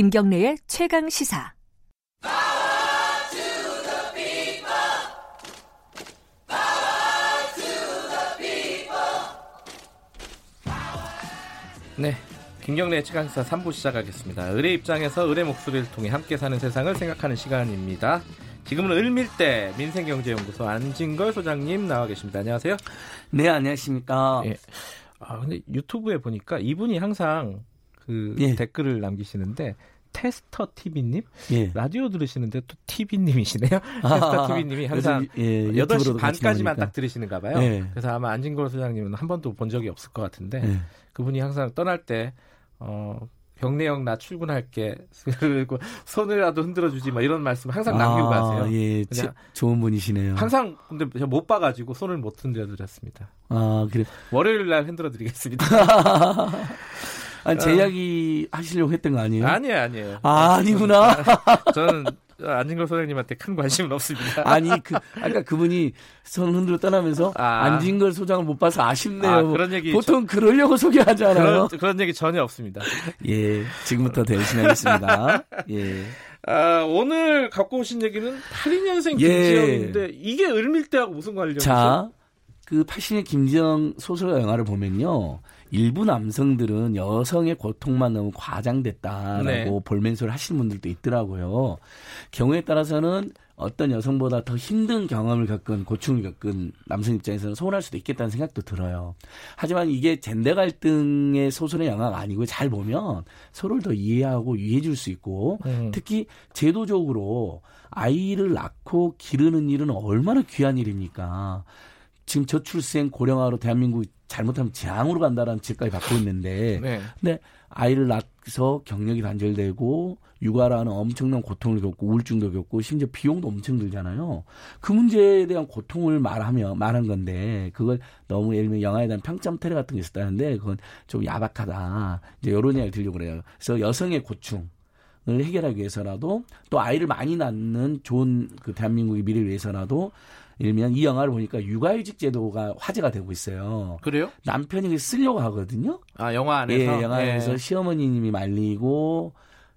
김경래의 최강 시사. 네. 김경래의 최강시사 3부 시작하겠습니다. 의뢰 입장에서 의뢰 목소리를 통해 함께 사는 세상을 생각하는 시간입니다. 지금은 을밀대 민생경제연구소 안진걸 소장님 나와 계십니다. 안녕하세요. 네, 안녕하십니까. 예. 아, 근데 유튜브에 보니까 이분이 항상 그 예. 댓글을 남기시는데 테스터 TV님 예. 라디오 들으시는데 또 TV님이시네요. 아, 테스터 TV님이 항상 예, 8시 반까지만 딱 들으시는가 봐요. 예. 그래서 아마 안진걸 소장님은 한 번도 본 적이 없을 것 같은데 예. 그분이 항상 떠날 때 어, 경례형 나 출근할게 그리고 손을라도 흔들어 주지 막 이런 말씀 항상 남기고 아, 가세요. 예, 지, 좋은 분이시네요. 항상 근데 제가 못 봐가지고 손을 못 흔들어 드렸습니다. 아 그래. 월요일 날 흔들어 드리겠습니다. 아니, 제 어. 이야기 하시려고 했던 거 아니에요? 아니에요, 아니에요. 아, 아니구나. 저는 안진걸 소장님한테 큰 관심은 없습니다. 아니, 그, 아까 그분이 손 흔들어 떠나면서 아. 안진걸 소장을 못 봐서 아쉽네요. 아, 그런 얘기 보통 저, 그러려고 소개하잖아요. 그런, 그런 얘기 전혀 없습니다. 예, 지금부터 대신하겠습니다. 예. 아, 오늘 갖고 오신 얘기는 82년생 예. 김지영인데 이게 을밀대하고 무슨 관련이죠? 자, 그 80년 김지영 소설 영화를 보면요. 일부 남성들은 여성의 고통만 너무 과장됐다라고 네. 볼멘소를 하시는 분들도 있더라고요. 경우에 따라서는 어떤 여성보다 더 힘든 경험을 겪은 고충을 겪은 남성 입장에서는 서운할 수도 있겠다는 생각도 들어요. 하지만 이게 젠더 갈등의 소설의 영화가 아니고 잘 보면 서로를 더 이해하고 이해해 줄 수 있고 음. 특히 제도적으로 아이를 낳고 기르는 일은 얼마나 귀한 일입니까? 지금 저출생 고령화로 대한민국 잘못하면 재앙으로 간다라는 지까지 받고 있는데 네. 근데 아이를 낳아서 경력이 단절되고 육아라는 엄청난 고통을 겪고 우울증도 겪고 심지어 비용도 엄청 들잖아요. 그 문제에 대한 고통을 말하며 말한 건데 그걸 너무 예를 들면 영화에 대한 평점 테러 같은 게 있었다는데 그건 좀 야박하다. 이제 이런 이야기 들려고 그래요. 그래서 여성의 고충 을 해결하기 위해서라도 또 아이를 많이 낳는 좋은 그 대한민국의 미래를 위해서라도 일면 이 영화를 보니까 육아휴직 제도가 화제가 되고 있어요. 그래요? 남편이 쓰려고 하거든요. 아 영화 안에서 예, 영화 안에서 예. 시어머니님이 말리고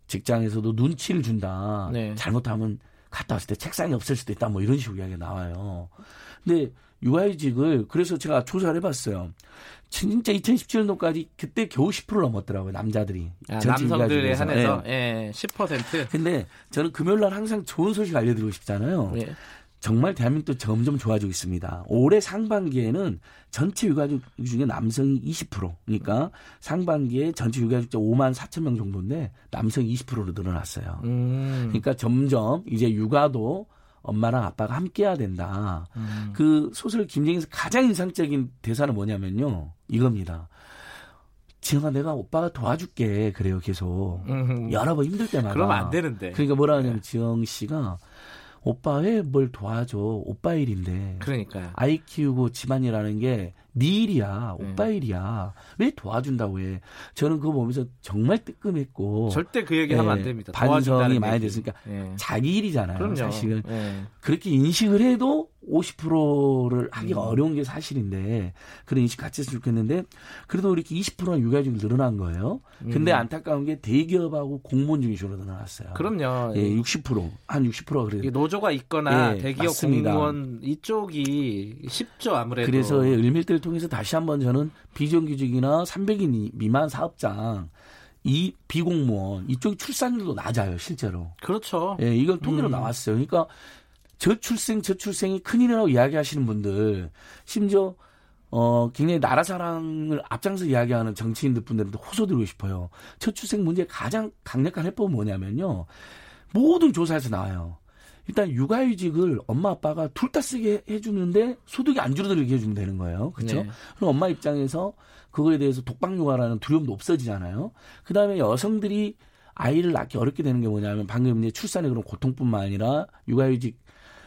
직장에서도 눈치를 준다. 네. 잘못하면 갔다 왔을 때 책상이 없을 수도 있다. 뭐 이런 식으로 이야기가 나와요. 근데 육아휴직을 그래서 제가 조사를 해봤어요. 진짜 2017년도까지 그때 겨우 10%를 넘었더라고요 남자들이 아, 남성들에 한해서 예. 예, 10%. 근데 저는 금요일 날 항상 좋은 소식 알려드리고 싶잖아요. 예. 정말 대한민국도 점점 좋아지고 있습니다. 올해 상반기에는 전체 육아휴직 중에 남성이 20%. 그러니까 상반기에 전체 육아휴직자 5만 4천 명 정도인데 남성이 20%로 늘어났어요. 음. 그러니까 점점 이제 육아도 엄마랑 아빠가 함께 해야 된다. 음. 그 소설 김정희에서 가장 인상적인 대사는 뭐냐면요. 이겁니다. 지영아 내가 오빠가 도와줄게 그래요 계속 음. 여러 번 힘들 때마다 그러면 안 되는데 그러니까 뭐라 하냐면 네. 지영 씨가 오빠 왜 뭘 도와줘? 오빠 일인데. 그러니까요. 아이 키우고 집안이라는 게 네 일이야, 오빠 네. 일이야. 왜 도와준다고 해? 저는 그거 보면서 정말 뜨끔했고. 절대 그 얘기 하면 안 예, 됩니다. 반성이 많이 됐으니까 네. 자기 일이잖아요. 그럼요. 사실은 네. 그렇게 인식을 해도 50%를 하기가 음. 어려운 게 사실인데 그런 인식 같이 했으면 좋겠는데 그래도 이렇게 20%가 육아휴직이 늘어난 거예요. 근데 음. 안타까운 게 대기업하고 공무원 중심으로 늘어났어요. 그럼요. 예, 60%한 60%가 그래요. 노조가 있거나 예, 대기업 맞습니다. 공무원 이쪽이 쉽죠 아무래도. 그래서 예, 을밀대 통해서 다시 한번 저는 비정규직이나 300인 미만 사업장 이 비공무원 이쪽 출산율도 낮아요 실제로. 그렇죠. 예, 이건 통계로 음. 나왔어요. 그러니까 저출생 저출생이 큰일이라고 이야기하시는 분들 심지어 어 굉장히 나라 사랑을 앞장서 이야기하는 정치인들 분들한테 호소드리고 싶어요. 저출생 문제 가장 강력한 해법은 뭐냐면요. 모든 조사에서 나와요. 일단 육아휴직을 엄마 아빠가 둘 다 쓰게 해주는데 소득이 안 줄어들게 해주면 되는 거예요. 그렇죠? 네. 그럼 엄마 입장에서 그거에 대해서 독박 육아라는 두려움도 없어지잖아요. 그 다음에 여성들이 아이를 낳기 어렵게 되는 게 뭐냐면 방금 이제 출산의 그런 고통뿐만 아니라 육아휴직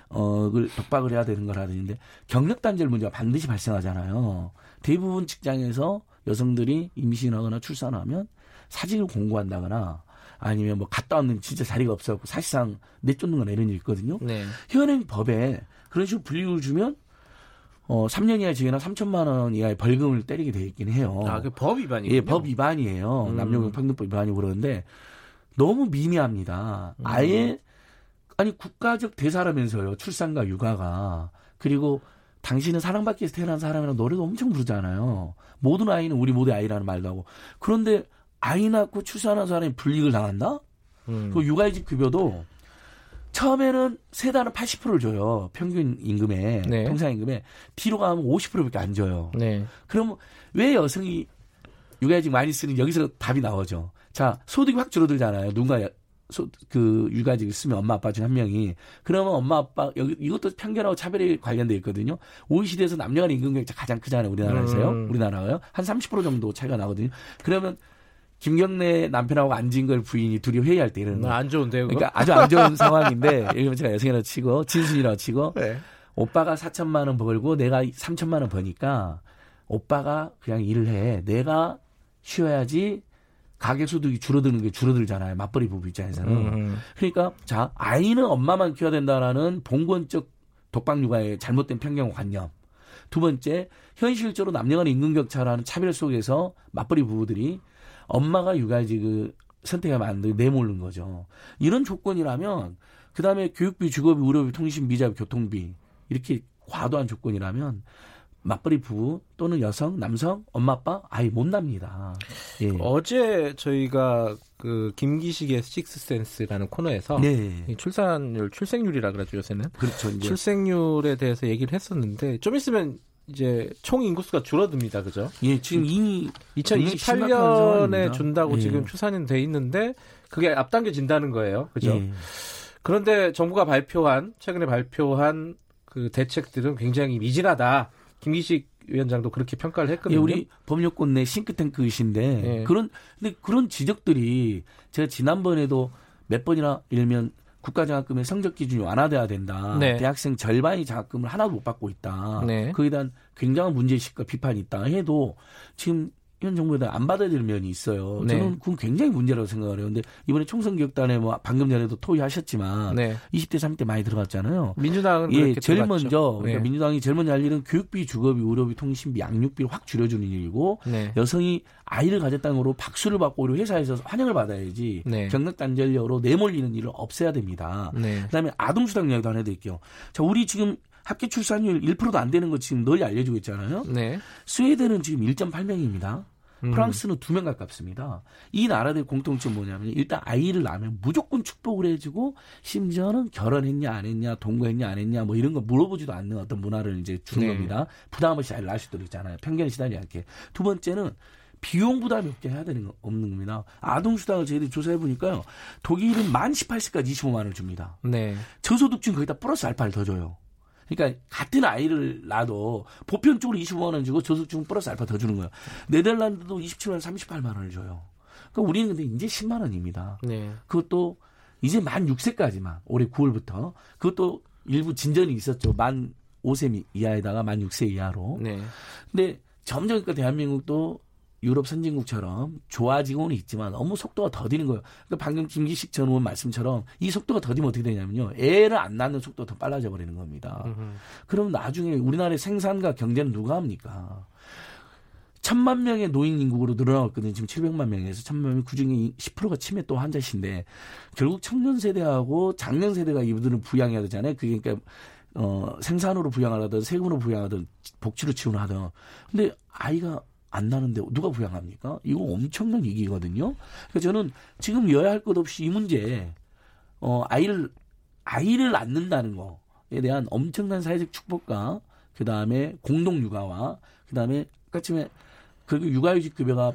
어를 독박을 해야 되는 거라는데 경력 단절 문제가 반드시 발생하잖아요. 대부분 직장에서 여성들이 임신하거나 출산하면 사직을 공고한다거나 아니면 뭐 갔다 왔는데 진짜 자리가 없어갖고 사실상 내쫓는 거나 이런 일이 있거든요. 네. 현행 법에 그런 식으로 불이익을 주면 어 3년 이하 징역이나 3천만 원 이하의 벌금을 때리게 돼 있긴 해요. 아, 그 법 위반이에요? 예, 법 위반이에요. 음. 남녀공평등법 위반이고 그러는데 너무 미미합니다. 음. 아예 아니 국가적 대사라면서요. 출산과 육아가 그리고 당신은 사랑받기 위해서 태어난 사람이라는 노래도 엄청 부르잖아요. 모든 아이는 우리 모두의 아이라는 말도 하고. 그런데 아이 낳고 출산한 사람이 불이익을 당한다? 음. 그 육아휴직 급여도 처음에는 세 달은 80%를 줘요. 평균 임금에, 네. 통상 임금에. 뒤로 가면 50%밖에 안 줘요. 네. 그럼 왜 여성이 육아휴직 많이 쓰는 여기서 답이 나오죠. 자, 소득이 확 줄어들잖아요. 누군가 소, 그 육아직 쓰면 엄마 아빠 중 한 명이 그러면 엄마 아빠 여기 이것도 편견하고 차별이 관련돼 있거든요. OECD 에서 남녀 간 임금 격차 가장 크잖아요. 우리나라에서요. 음. 우리나라가요. 한 30% 정도 차이가 나거든요. 그러면 김경래 남편하고 앉은 걸 부인이 둘이 회의할 때 이러는 거안 좋은데요. 그러니까 아주 안 좋은 상황인데 예를 들면 제가 여성이라고 치고 진순이라고 치고 네. 오빠가 4천만 원 벌고 내가 3천만 원 버니까 오빠가 그냥 일을 해. 내가 쉬어야지 가계 소득이 줄어드는 게 줄어들잖아요. 맞벌이 부부 입장에서는. 음. 그러니까 자 아이는 엄마만 키워야 된다라는 봉건적 독박 육아의 잘못된 편견관념. 두 번째 현실적으로 남녀 간의 임금 격차라는 차별 속에서 맞벌이 부부들이 엄마가 육아직을 선택하면 안 돼. 내몰는 거죠. 이런 조건이라면 그다음에 교육비, 주거비, 의료비, 통신비, 비자비, 교통비 이렇게 과도한 조건이라면 맞벌이 부부 또는 여성, 남성, 엄마 아빠 아이 못 납니다. 예. 어제 저희가 그 김기식의 식스센스라는 코너에서 네. 출산율, 출생률이라 그러죠 요새는. 그렇죠. 이제. 출생률에 대해서 얘기를 했었는데 좀 있으면 이제 총 인구수가 줄어듭니다, 그죠? 예, 지금 이미 2028년에 준다고 예. 지금 추산이 돼 있는데 그게 앞당겨진다는 거예요, 그죠? 예. 그런데 정부가 발표한 최근에 발표한 그 대책들은 굉장히 미진하다. 김기식 위원장도 그렇게 평가를 했거든요. 예, 우리 법률권 내 싱크탱크이신데 예. 그런 근데 그런 지적들이 제가 지난번에도 몇 번이나 일면 국가장학금의 성적 기준이 완화돼야 된다. 네. 대학생 절반이 장학금을 하나도 못 받고 있다. 네. 그에 대한 굉장한 문제의식과 비판이 있다 해도 지금 현 정부에 안될 면이 있어요. 네. 저는 그건 굉장히 문제라고 생각을 해요. 근데 이번에 총선기획단에 뭐 방금 전에도 토의하셨지만 네. 20대 30대 많이 들어갔잖아요. 민주당은 예, 제일 들어갔죠. 먼저 그러니까 네. 민주당이 제일 먼저 할 일은 교육비, 주거비, 의료비, 통신비, 양육비를 확 줄여주는 일이고 네. 여성이 아이를 가졌다는 거로 박수를 받고 우리 회사에서 환영을 받아야지 네. 경력 단절력으로 내몰리는 일을 없애야 됩니다. 네. 그다음에 아동 수당 이야기도 하나 해드릴게요. 자, 우리 지금 합계 출산율 1%도 안 되는 거 지금 널리 알려주고 있잖아요. 네. 스웨덴은 지금 1.8명입니다. 음. 프랑스는 두 명 가깝습니다. 이 나라들 공통점 뭐냐면 일단 아이를 낳으면 무조건 축복을 해주고 심지어는 결혼했냐 안 했냐 동거했냐 안 했냐 뭐 이런 거 물어보지도 않는 어떤 문화를 이제 주는 네. 겁니다. 부담 없이 잘 낳을 수 있도록 있잖아요. 편견에 시달리지 않게. 두 번째는 비용 부담이 없게 해야 되는 거 없는 겁니다. 아동 수당을 저희들이 조사해 보니까요. 독일은 만 18세까지 25만 원을 줍니다. 네. 저소득층 거기다 플러스 알파를 더 줘요. 그러니까 같은 아이를 낳아도 보편적으로 25만 원 주고 저소득층 플러스 알파 더 주는 거예요. 네덜란드도 27만 38만 원을 줘요. 그러니까 우리는 근데 이제 10만 원입니다. 네. 그것도 이제 만 6세까지만 올해 9월부터 그것도 일부 진전이 있었죠. 만 5세 이하에다가 만 6세 이하로. 네. 근데 점점 그러니까 대한민국도 유럽 선진국처럼 좋아지고는 있지만 너무 속도가 더디는 거예요. 그러니까 방금 김기식 전 의원 말씀처럼 이 속도가 더디면 어떻게 되냐면요. 애를 안 낳는 속도가 더 빨라져 버리는 겁니다. 그럼 나중에 우리나라의 생산과 경제는 누가 합니까? 천만 명의 노인 인구로 늘어나거든요. 지금 700만 명에서 천만 명, 그 중에 10%가 치매 또 환자신데, 결국 청년 세대하고 장년 세대가 이분들은 부양해야 되잖아요. 그게 그러니까, 어, 생산으로 부양하든 세금으로 부양하든 복지로 지원하든. 근데 아이가 안 나는데 누가 부양합니까? 이거 엄청난 위기거든요. 그래서 저는 지금 여야 할 것 없이 이 문제, 어, 아이를, 아이를 낳는다는 거에 대한 엄청난 사회적 축복과 그 다음에 공동 육아와 그 다음에 까침에 그리고 육아휴직 급여가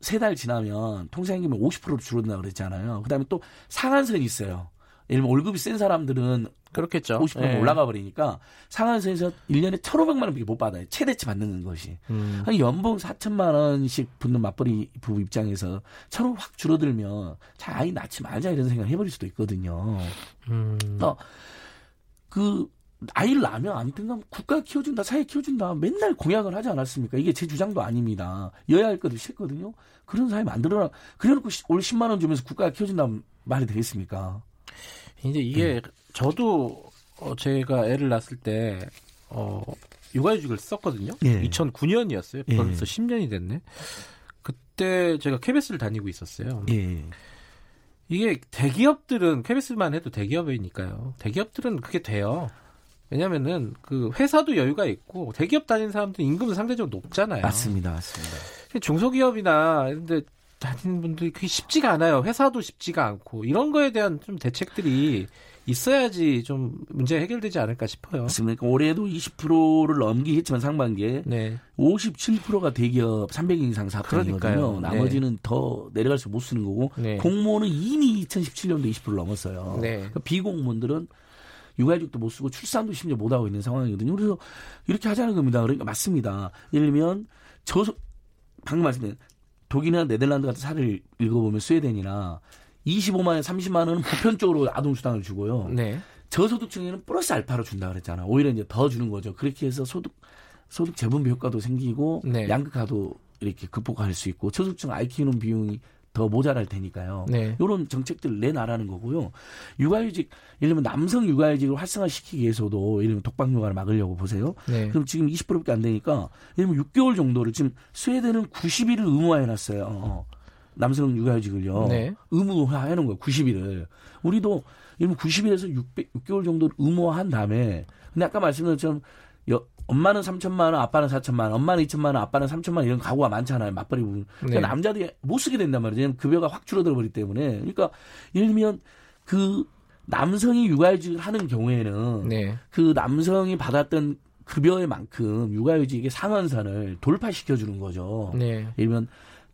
세 달 지나면 통상임금이 50%로 줄어든다 그랬잖아요. 그 다음에 또 상한선이 있어요. 예를 들면 월급이 센 사람들은 그렇겠죠. 50% 예. 올라가 버리니까 상한선에서 1년에 1,500만 원밖에 못 받아요. 최대치 받는 것이. 음. 한 연봉 4천만 원씩 붙는 맞벌이 부부 입장에서 1,000원 확 줄어들면 자, 아이 낳지 말자 이런 생각 해버릴 수도 있거든요. 음. 어, 그 아이를 낳으면 아무튼 국가 키워준다, 사회 키워준다 맨날 공약을 하지 않았습니까? 이게 제 주장도 아닙니다. 여야 할 것도 싫거든요. 그런 사회 만들어라. 그래놓고 올 10만 원 주면서 국가가 키워준다 말이 되겠습니까? 이제 이게 음. 저도 어, 제가 애를 낳았을 때 어, 육아휴직을 썼거든요. 예. 2009년이었어요. 벌써 예. 10년이 됐네. 그때 제가 KBS를 다니고 있었어요. 예. 이게 대기업들은 KBS만 해도 대기업이니까요. 대기업들은 그게 돼요. 왜냐면은 그 회사도 여유가 있고 대기업 다니는 사람들 임금은 상대적으로 높잖아요. 맞습니다, 맞습니다. 중소기업이나 근데 다니는 분들이 그게 쉽지가 않아요. 회사도 쉽지가 않고 이런 거에 대한 좀 대책들이 있어야지 좀 문제 해결되지 않을까 싶어요. 맞습니다. 그러니까 올해도 20%를 넘기겠 지만 상반기에 네. 57%가 대기업 300인 이상 사건이거든요. 나머지는 네. 더 내려갈수록 못 쓰는 거고 네. 공무원은 이미 2017년도 20%를 넘었어요. 네. 그러니까 비공무원들은 육아휴직도 못 쓰고 출산도 심지어 못 하고 있는 상황이거든요. 그래서 이렇게 하자는 겁니다. 그러니까 맞습니다. 예를 들면 저 방금 말씀드린 독일이나 네덜란드 같은 사례를 읽어보면 스웨덴이나 25만 원, 30만 원은 보편적으로 아동수당을 주고요. 네. 저소득층에는 플러스 알파로 준다 그랬잖아. 오히려 이제 더 주는 거죠. 그렇게 해서 소득 소득 재분배 효과도 생기고 네. 양극화도 이렇게 극복할 수 있고 저소득층 아이 키우는 비용이 더 모자랄 테니까요. 네. 이런 정책들을 내놔라는 거고요. 육아휴직, 예를 들면 남성 육아휴직을 활성화시키기 위해서도 예를 들면 독박육아를 막으려고 보세요. 네. 그럼 지금 20%밖에 안 되니까 예를 들면 6개월 정도를 지금 스웨덴은 90일을 의무화해놨어요. 어. 남성 육아휴직을요. 네. 의무화해 놓은 거예요. 90일을. 우리도 들면 90일에서 600, 6개월 정도를 의무화한 다음에 근데 아까 말씀드린 것처럼 여, 엄마는 3천만 원, 아빠는 4천만 원, 엄마는 2천만 원, 아빠는 3천만 원 이런 가구가 많잖아요. 맞벌이 부분. 그러니까 네. 남자들이 못 쓰게 된단 말이죠. 급여가 확 줄어들어 버리기 때문에. 그러니까 예를 들면 그 남성이 육아휴직을 하는 경우에는 네. 그 남성이 받았던 급여의 만큼 육아휴직의 상한선을 돌파시켜 주는 거죠. 네. 예를 들면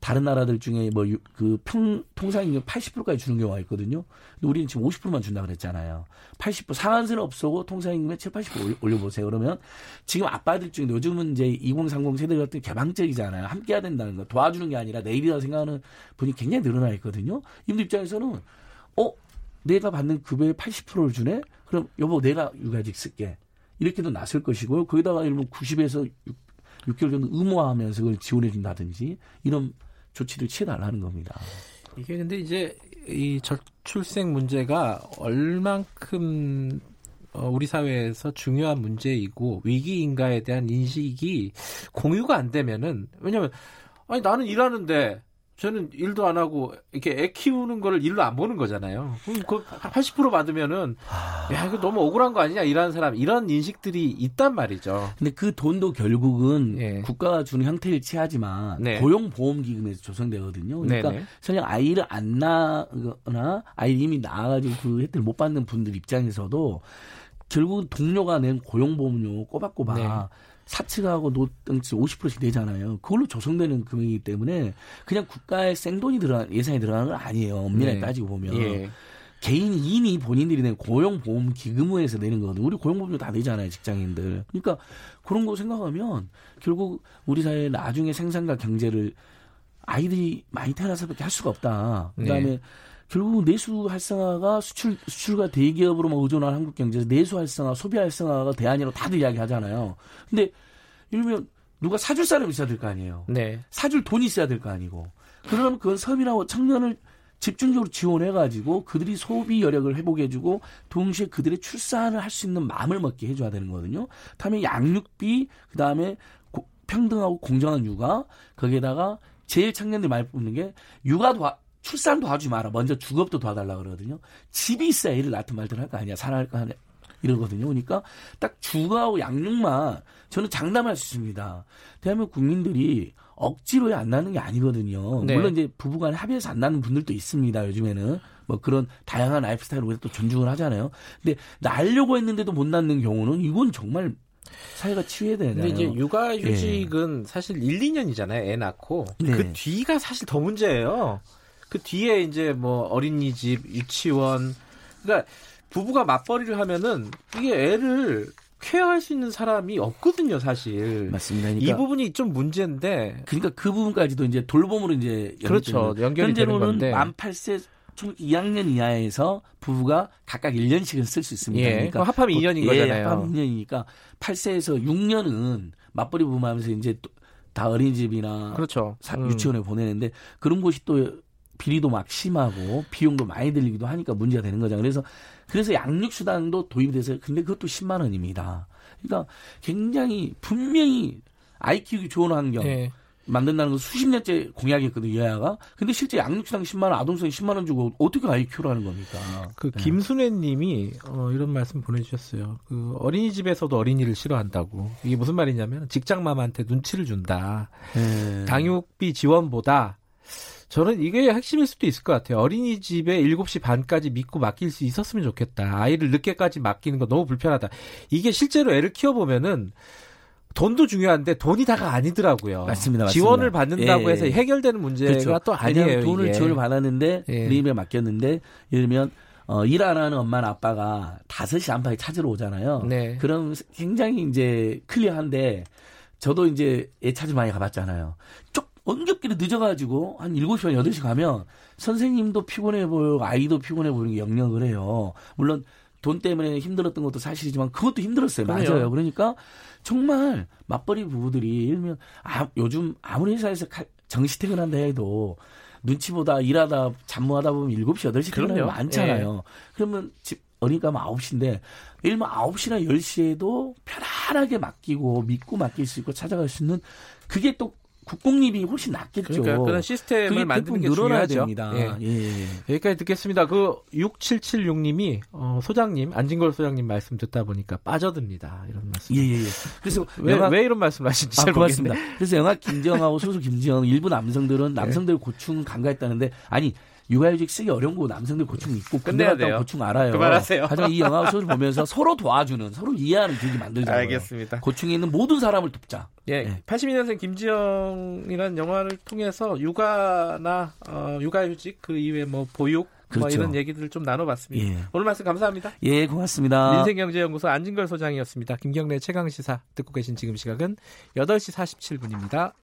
다른 나라들 중에 뭐 그 평 통상임금 80%까지 주는 경우가 있거든요. 근데 우리는 지금 50%만 준다 그랬잖아요. 80% 상한선은 없어고 통상임금의 7, 80% 올려 보세요. 그러면 지금 아빠들 중에 요즘은 이제 2030 세대 같은 개방적이잖아요. 함께 해야 된다는 거 도와주는 게 아니라 내일이라 생각하는 분이 굉장히 늘어나 있거든요. 이분들 입장에서는 어 내가 받는 급여의 80%를 주네? 그럼 여보 내가 육아직 쓸게. 이렇게도 나설 것이고요. 거기다가 예를 들면 90에서 6, 6개월 정도 의무화하면서 그걸 지원해 준다든지 이런 조치를 취해달라는 겁니다. 이게 근데 이제 이 저출생 문제가 얼만큼 어, 우리 사회에서 중요한 문제이고 위기인가에 대한 인식이 공유가 안 되면은 왜냐면 아니 나는 일하는데 저는 일도 안 하고 이렇게 애 키우는 거를 일로 안 보는 거잖아요. 그럼 그80% 받으면은 야 이거 너무 억울한 거 아니냐 이런 사람 이런 인식들이 있단 말이죠. 근데 그 돈도 결국은 예. 국가가 주는 형태를 취하지만 네. 고용보험기금에서 조성되거든요. 그러니까 네네. 설령 아이를 안 낳거나 아이 이미 낳아가지고 그 혜택을 못 받는 분들 입장에서도 결국 동료가 낸 고용보험료 꼬박꼬박 네. 사측하고 노등치 50%씩 내잖아요. 그걸로 조성되는 금액이기 때문에 그냥 국가의 생돈이 들어간 예산이 들어가는 건 아니에요. 엄밀하게 네. 따지고 보면. 예. 개인 이미 본인들이 낸 고용보험 기금에서 내는 거거든요. 우리 고용보험료 다 내잖아요, 직장인들. 그러니까 그런 거 생각하면 결국 우리 사회 나중에 생산과 경제를 아이들이 많이 태어나서밖에 할 수가 없다. 그다음에 네. 결국 내수 활성화가 수출 수출과 대기업으로만 의존한 한국 경제에서 내수 활성화, 소비 활성화가 대안이라고 다들 이야기하잖아요. 근데 이러면 누가 사줄 사람이 있어야 될 거 아니에요. 네. 사줄 돈이 있어야 될 거 아니고. 그러면 그건 서민하고 청년을 집중적으로 지원해가지고 그들이 소비 여력을 회복해주고 동시에 그들의 출산을 할 수 있는 마음을 먹게 해줘야 되는 거거든요. 다음에 양육비, 그 다음에 평등하고 공정한 육아, 거기에다가 제일 청년들 많이 꼽는 게 육아 도와, 출산 도와주지 마라. 먼저 주거부터 도와달라 그러거든요. 집이 있어야 애를 낳든 말든 할 거 아니야. 살아갈 거 아니야. 이러거든요. 그러니까 딱 주거하고 양육만 저는 장담할 수 있습니다. 대한민국 국민들이 억지로 안 낳는 게 아니거든요. 네. 물론 이제 부부간에 합의해서 안 낳는 분들도 있습니다. 요즘에는 뭐 그런 다양한 라이프 스타일을 우리가 또 존중을 하잖아요. 근데 낳으려고 했는데도 못 낳는 경우는 이건 정말 사회가 치유해야 되잖아요. 근데 이제 육아 휴직은 예. 사실 1, 2년이잖아요. 애 낳고 네. 그 뒤가 사실 더 문제예요. 그 뒤에 이제 뭐 어린이집, 유치원, 그러니까 부부가 맞벌이를 하면은 이게 애를 케어할 수 있는 사람이 없거든요, 사실. 맞습니다. 그러니까, 이 부분이 좀 문제인데. 그러니까 그 부분까지도 이제 돌봄으로 이제 그렇죠. 연결이 되는 건데. 만 8세 초 2학년 이하에서 부부가 각각 1년씩은 쓸 수 있습니다. 예, 그러니까 합하면 2년인 예, 거잖아요. 합하면 2년이니까 8세에서 6년은 맞벌이 부부 하면서 이제 다 어린이집이나 그렇죠. 음. 유치원에 보내는데 그런 곳이 또 비리도 막 심하고 비용도 많이 들리기도 하니까 문제가 되는 거죠. 그래서 그래서 양육 수단도 도입돼서 근데 그것도 10만 원입니다. 그러니까 굉장히 분명히 아이 키우기 좋은 환경, 네. 만든다는 건 수십 년째 공약이었거든요, 여야가. 근데 실제 양육수당 10만 원, 아동수당 10만 원 주고 어떻게 아이 키우라는 겁니까? 그 네. 김순애 님이 어, 이런 말씀 보내주셨어요. 그 어린이집에서도 어린이를 싫어한다고. 이게 무슨 말이냐면 직장맘한테 눈치를 준다. 네. 당육비 지원보다 저는 이게 핵심일 수도 있을 것 같아요. 어린이집에 7시 반까지 믿고 맡길 수 있었으면 좋겠다. 아이를 늦게까지 맡기는 거 너무 불편하다. 이게 실제로 애를 키워보면은 돈도 중요한데 돈이 다가 아니더라고요. 맞습니다. 맞습니다. 지원을 받는다고 예. 해서 해결되는 문제가 그렇죠. 또 아니에요. 돈을. 지원을 받았는데 예. 어린이집에 맡겼는데 예를 들면 어, 일 안 하는 엄마나 아빠가 5시 안팎에 찾으러 오잖아요. 네. 그럼 굉장히 이제 클리어한데 저도 이제 애 찾으러 많이 가봤잖아요. 쪽 엉겹기를 늦어가지고 한 7시 반 8시 가면 선생님도 피곤해 보이고 아이도 피곤해 보이는 게 영역을 해요. 물론 돈 때문에 힘들었던 것도 사실이지만 그것도 힘들었어요. 그래요. 맞아요. 그러니까 정말 맞벌이 부부들이 일면 아, 요즘 아무리 회사에서 정시 퇴근한다 해도 눈치보다 일하다 잠무하다 보면 7시, 8시 퇴근하는 많잖아요. 예. 그러면 집 어린이가 9시인데 일면 9시나 10시에도 편안하게 맡기고 믿고 맡길 수 있고 찾아갈 수 있는 그게 또 국공립이 훨씬 낫겠죠. 그러니까 그런 시스템을 만드는 게 중요하죠. 됩니다. 예. 예. 여기까지 듣겠습니다. 그 6776님이 어, 소장님 안진걸 소장님 말씀 듣다 보니까 빠져듭니다. 이런 말씀. 예예예. 예, 예. 그래서 왜, 영화... 왜 이런 말씀하신지 아, 잘 고맙습니다. 그래서 영화 김정하고 소수 김지영 일부 남성들은 남성들 고충 간과했다는데 아니 육아휴직 쓰기 어려운 거 남성들 고충 있고 끝내야 돼요. 고충 알아요. 그만하세요. 하지만 이 영화 소설 보면서 서로 도와주는 서로 이해하는 분위기 만들자. 알겠습니다. 고충이 있는 모든 사람을 돕자. 예, 네. 82년생 김지영이라는 영화를 통해서 육아나 어, 육아휴직 그 이외에 뭐 보육 뭐 그렇죠. 뭐 이런 얘기들을 좀 나눠봤습니다. 예. 오늘 말씀 감사합니다. 예, 고맙습니다. 민생경제연구소 안진걸 소장이었습니다. 김경래 최강 시사 듣고 계신 지금 시각은 8시 47분입니다.